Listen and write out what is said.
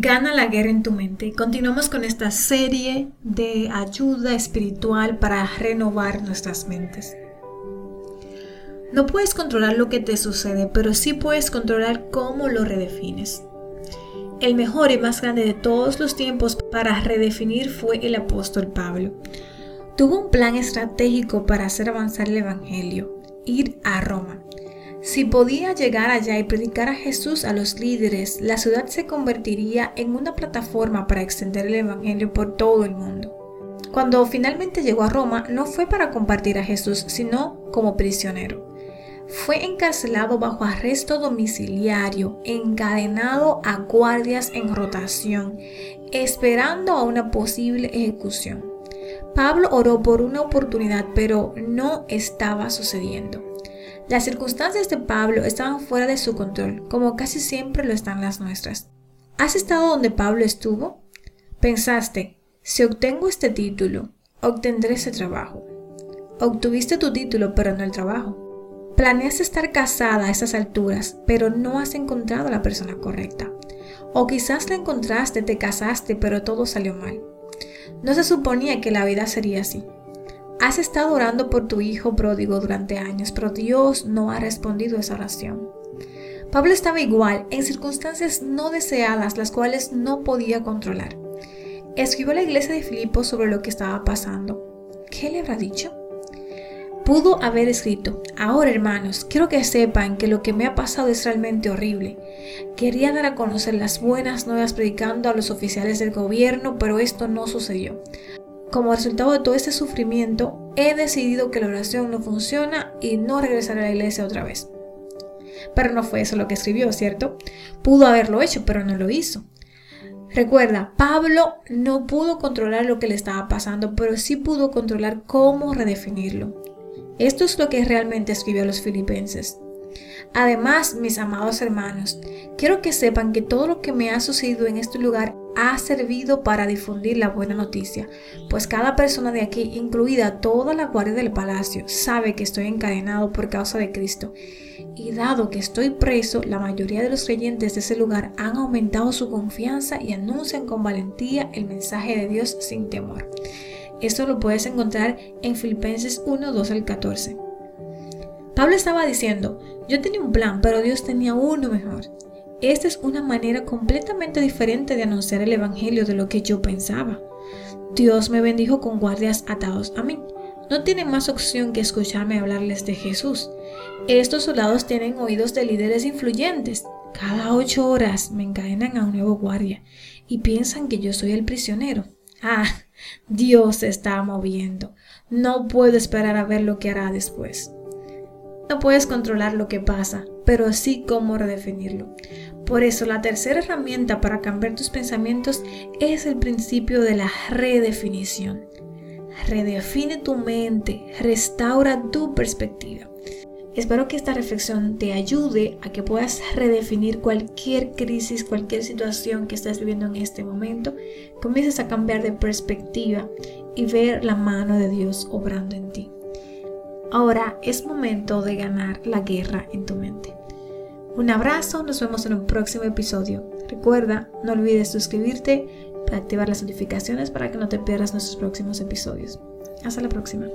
Gana la guerra en tu mente. Continuamos con esta serie de ayuda espiritual para renovar nuestras mentes. No puedes controlar lo que te sucede, pero sí puedes controlar cómo lo redefines. El mejor y más grande de todos los tiempos para redefinir fue el apóstol Pablo. Tuvo un plan estratégico para hacer avanzar el Evangelio, ir a Roma. Si podía llegar allá y predicar a Jesús a los líderes, la ciudad se convertiría en una plataforma para extender el Evangelio por todo el mundo. Cuando finalmente llegó a Roma, no fue para compartir a Jesús, sino como prisionero. Fue encarcelado bajo arresto domiciliario, encadenado a guardias en rotación, esperando a una posible ejecución. Pablo oró por una oportunidad, pero no estaba sucediendo. Las circunstancias de Pablo estaban fuera de su control, como casi siempre lo están las nuestras. ¿Has estado donde Pablo estuvo? Pensaste, si obtengo este título, obtendré ese trabajo. Obtuviste tu título, pero no el trabajo. Planeas estar casada a esas alturas, pero no has encontrado a la persona correcta. O quizás la encontraste, te casaste, pero todo salió mal. No se suponía que la vida sería así. Has estado orando por tu hijo pródigo durante años, pero Dios no ha respondido a esa oración. Pablo estaba igual, en circunstancias no deseadas, las cuales no podía controlar. Escribió a la iglesia de Filipos sobre lo que estaba pasando. ¿Qué le habrá dicho? Pudo haber escrito, ahora hermanos, quiero que sepan que lo que me ha pasado es realmente horrible. Quería dar a conocer las buenas nuevas predicando a los oficiales del gobierno, pero esto no sucedió. Como resultado de todo este sufrimiento, he decidido que la oración no funciona y no regresaré a la iglesia otra vez. Pero no fue eso lo que escribió, ¿cierto? Pudo haberlo hecho, pero no lo hizo. Recuerda, Pablo no pudo controlar lo que le estaba pasando, pero sí pudo controlar cómo redefinirlo. Esto es lo que realmente escribió a los filipenses. Además, mis amados hermanos, quiero que sepan que todo lo que me ha sucedido en este lugar ha servido para difundir la buena noticia, pues cada persona de aquí, incluida toda la guardia del palacio, sabe que estoy encadenado por causa de Cristo. Y dado que estoy preso, la mayoría de los creyentes de ese lugar han aumentado su confianza y anuncian con valentía el mensaje de Dios sin temor. Esto lo puedes encontrar en Filipenses 1, 2 al 14. Pablo estaba diciendo, yo tenía un plan, pero Dios tenía uno mejor. Esta es una manera completamente diferente de anunciar el Evangelio de lo que yo pensaba. Dios me bendijo con guardias atados a mí. No tienen más opción que escucharme hablarles de Jesús. Estos soldados tienen oídos de líderes influyentes. Cada ocho horas me encadenan a un nuevo guardia y piensan que yo soy el prisionero. Ah, Dios se está moviendo. No puedo esperar a ver lo que hará después. No puedes controlar lo que pasa, pero sí cómo redefinirlo. Por eso la tercera herramienta para cambiar tus pensamientos es el principio de la redefinición. Redefine tu mente, restaura tu perspectiva. Espero que esta reflexión te ayude a que puedas redefinir cualquier crisis, cualquier situación que estés viviendo en este momento. Comiences a cambiar de perspectiva y ver la mano de Dios obrando en ti. Ahora es momento de ganar la guerra en tu mente. Un abrazo, nos vemos en un próximo episodio. Recuerda, no olvides suscribirte para activar las notificaciones para que no te pierdas nuestros próximos episodios. Hasta la próxima.